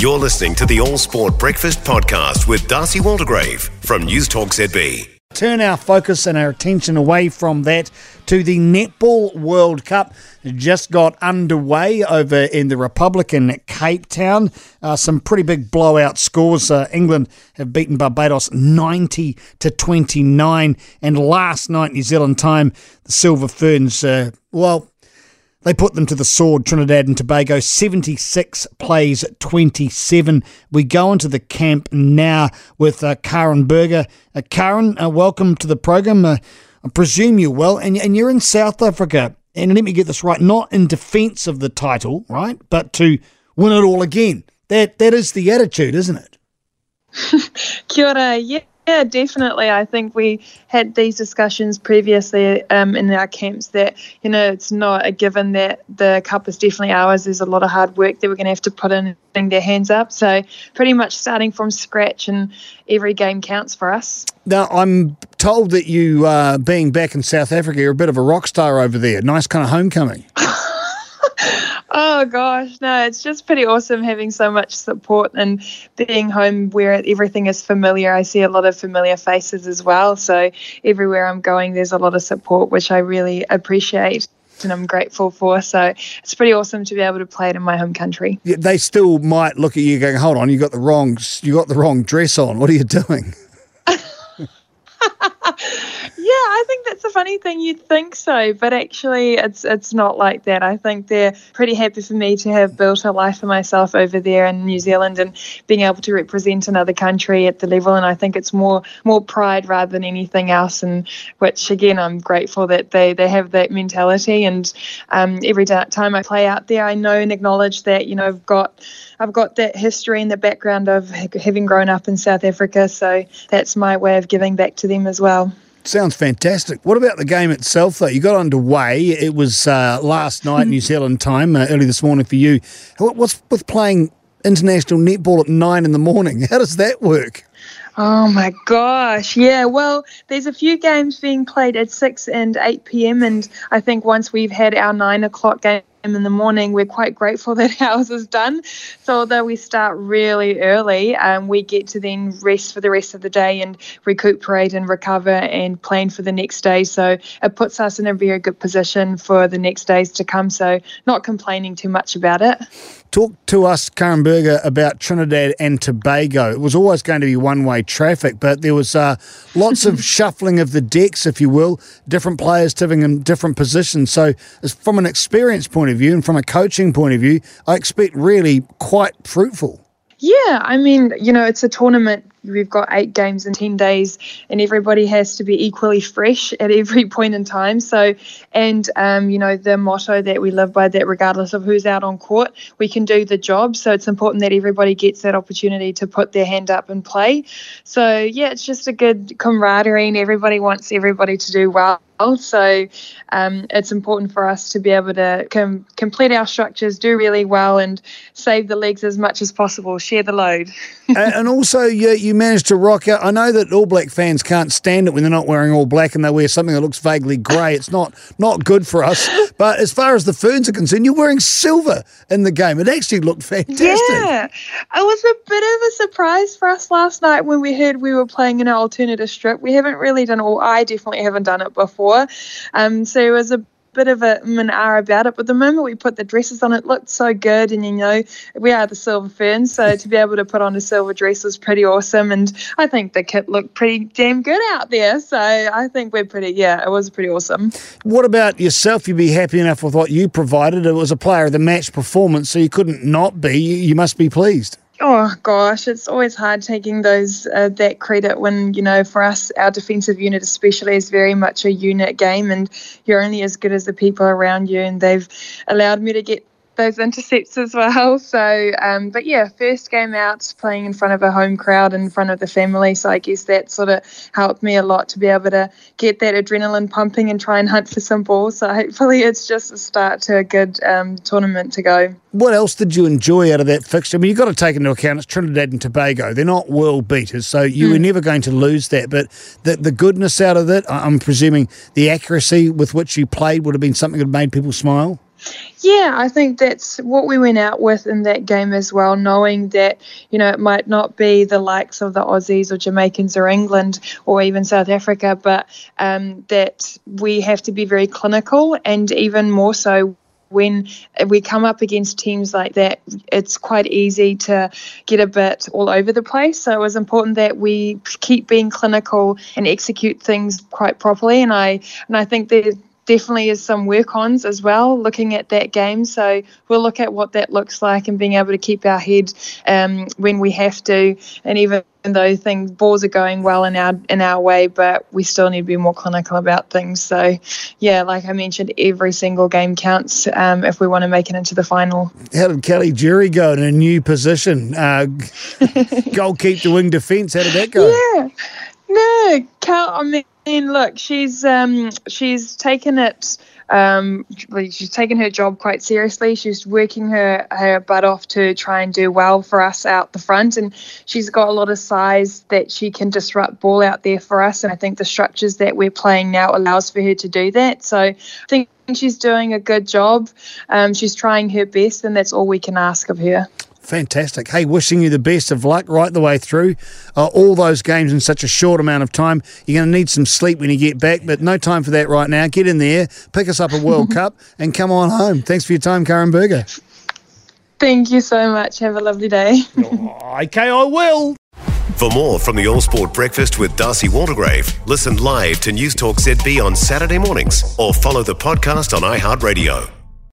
You're listening to the All Sport Breakfast Podcast with Darcy Waldegrave from News Talk ZB. Turn our focus and our attention away from that to the Netball World Cup. It just got underway over in the Republic in Cape Town. Uh, some pretty big blowout scores. Uh, England have beaten Barbados 90 to 29, and last night New Zealand time, the Silver Ferns, uh, well, they put them to the sword, Trinidad and Tobago, 76 plays 27. We go into the camp now with uh, Karin Burger. Uh, Karin, uh, welcome to the program. Uh, I presume you're well, and, and you're in South Africa. And let me get this right, not in defence of the title, right, but to win it all again. That That is the attitude, isn't it? Kia ora. Yeah, definitely. I think we had these discussions previously um, in our camps that, you know, it's not a given that the cup is definitely ours. There's a lot of hard work that we're going to have to put in getting their hands up. So, pretty much starting from scratch, and every game counts for us. Now, I'm told that you, uh, being back in South Africa, you're a bit of a rock star over there. Nice kind of homecoming. Oh gosh, no, it's just pretty awesome having so much support and being home where everything is familiar. I see a lot of familiar faces as well. So everywhere I'm going, there's a lot of support, which I really appreciate and I'm grateful for. So it's pretty awesome to be able to play it in my home country. Yeah, they still might look at you going, "Hold on, you got the wrong, you got the wrong dress on. What are you doing?" I think that's a funny thing. You'd think so, but actually, it's it's not like that. I think they're pretty happy for me to have built a life for myself over there in New Zealand and being able to represent another country at the level. And I think it's more more pride rather than anything else. And which again, I'm grateful that they they have that mentality. And um, every time I play out there, I know and acknowledge that you know I've got I've got that history and the background of having grown up in South Africa. So that's my way of giving back to them as well. Sounds fantastic. What about the game itself, though? You got underway. It was uh, last night, New Zealand time, uh, early this morning for you. What's with playing international netball at nine in the morning? How does that work? Oh my gosh. Yeah, well, there's a few games being played at 6 and 8 p.m. And I think once we've had our 9 o'clock game, in the morning, we're quite grateful that ours is done. So although we start really early, um, we get to then rest for the rest of the day and recuperate and recover and plan for the next day. So it puts us in a very good position for the next days to come. So not complaining too much about it. Talk to us, Karin Burger, about Trinidad and Tobago. It was always going to be one way traffic, but there was uh, lots of shuffling of the decks, if you will, different players sitting in different positions. So, from an experience point of view and from a coaching point of view, I expect really quite fruitful. Yeah, I mean, you know, it's a tournament. We've got eight games in 10 days and everybody has to be equally fresh at every point in time. So and um, you know the motto that we live by that regardless of who's out on court we can do the job. So it's important that everybody gets that opportunity to put their hand up and play. So yeah it's just a good camaraderie and everybody wants everybody to do well so um, it's important for us to be able to com- complete our structures, do really well, and save the legs as much as possible, share the load. and, and, also, you, you managed to rock out. I know that All Black fans can't stand it when they're not wearing all black and they wear something that looks vaguely grey. It's not not good for us. But as far as the Ferns are concerned, you're wearing silver in the game. It actually looked fantastic. Yeah, it was a bit of a surprise for us last night when we heard we were playing in an alternative strip. We haven't really done, or I definitely haven't done it before before. Um, so it was a bit of a manara about it, but the moment we put the dresses on, it looked so good. And you know, we are the Silver Ferns, so to be able to put on a silver dress was pretty awesome. And I think the kit looked pretty damn good out there. So I think we're pretty, yeah, it was pretty awesome. What about yourself? You'd be happy enough with what you provided. It was a player of the match performance, so you couldn't not be. You must be pleased. Oh gosh, it's always hard taking those uh, that credit when you know for us our defensive unit especially is very much a unit game and you're only as good as the people around you and they've allowed me to get those intercepts as well. So, um, but yeah, first game out playing in front of a home crowd, in front of the family. So I guess that sort of helped me a lot to be able to get that adrenaline pumping and try and hunt for some balls. So hopefully it's just a start to a good um, tournament to go. What else did you enjoy out of that fixture? I mean, you've got to take into account it's Trinidad and Tobago. They're not world beaters, so you mm. were never going to lose that. But the, the goodness out of it, I'm presuming the accuracy with which you played would have been something that made people smile. Yeah, I think that's what we went out with in that game as well, knowing that, you know, it might not be the likes of the Aussies or Jamaicans or England or even South Africa, but um, that we have to be very clinical and even more so when we come up against teams like that, it's quite easy to get a bit all over the place. So it was important that we keep being clinical and execute things quite properly. And I and I think that definitely is some work ons as well looking at that game. So we'll look at what that looks like and being able to keep our head um, when we have to. And even though things balls are going well in our in our way, but we still need to be more clinical about things. So yeah, like I mentioned, every single game counts um, if we want to make it into the final. How did Kelly Jury go in a new position? Uh, goalkeeper wing defence. How did that go? Yeah. No, Cal. I mean, mean, look, she's um, she's taken it. Um, she's taken her job quite seriously. She's working her her butt off to try and do well for us out the front, and she's got a lot of size that she can disrupt ball out there for us. And I think the structures that we're playing now allows for her to do that. So I think she's doing a good job. Um, she's trying her best, and that's all we can ask of her. Fantastic. Hey, wishing you the best of luck right the way through. Uh, all those games in such a short amount of time. You're going to need some sleep when you get back, but no time for that right now. Get in there, pick us up a World Cup, and come on home. Thanks for your time, Karin Burger. Thank you so much. Have a lovely day. oh, okay, I will. For more from the All Sport Breakfast with Darcy Waldegrave, listen live to News Talk ZB on Saturday mornings or follow the podcast on iHeartRadio.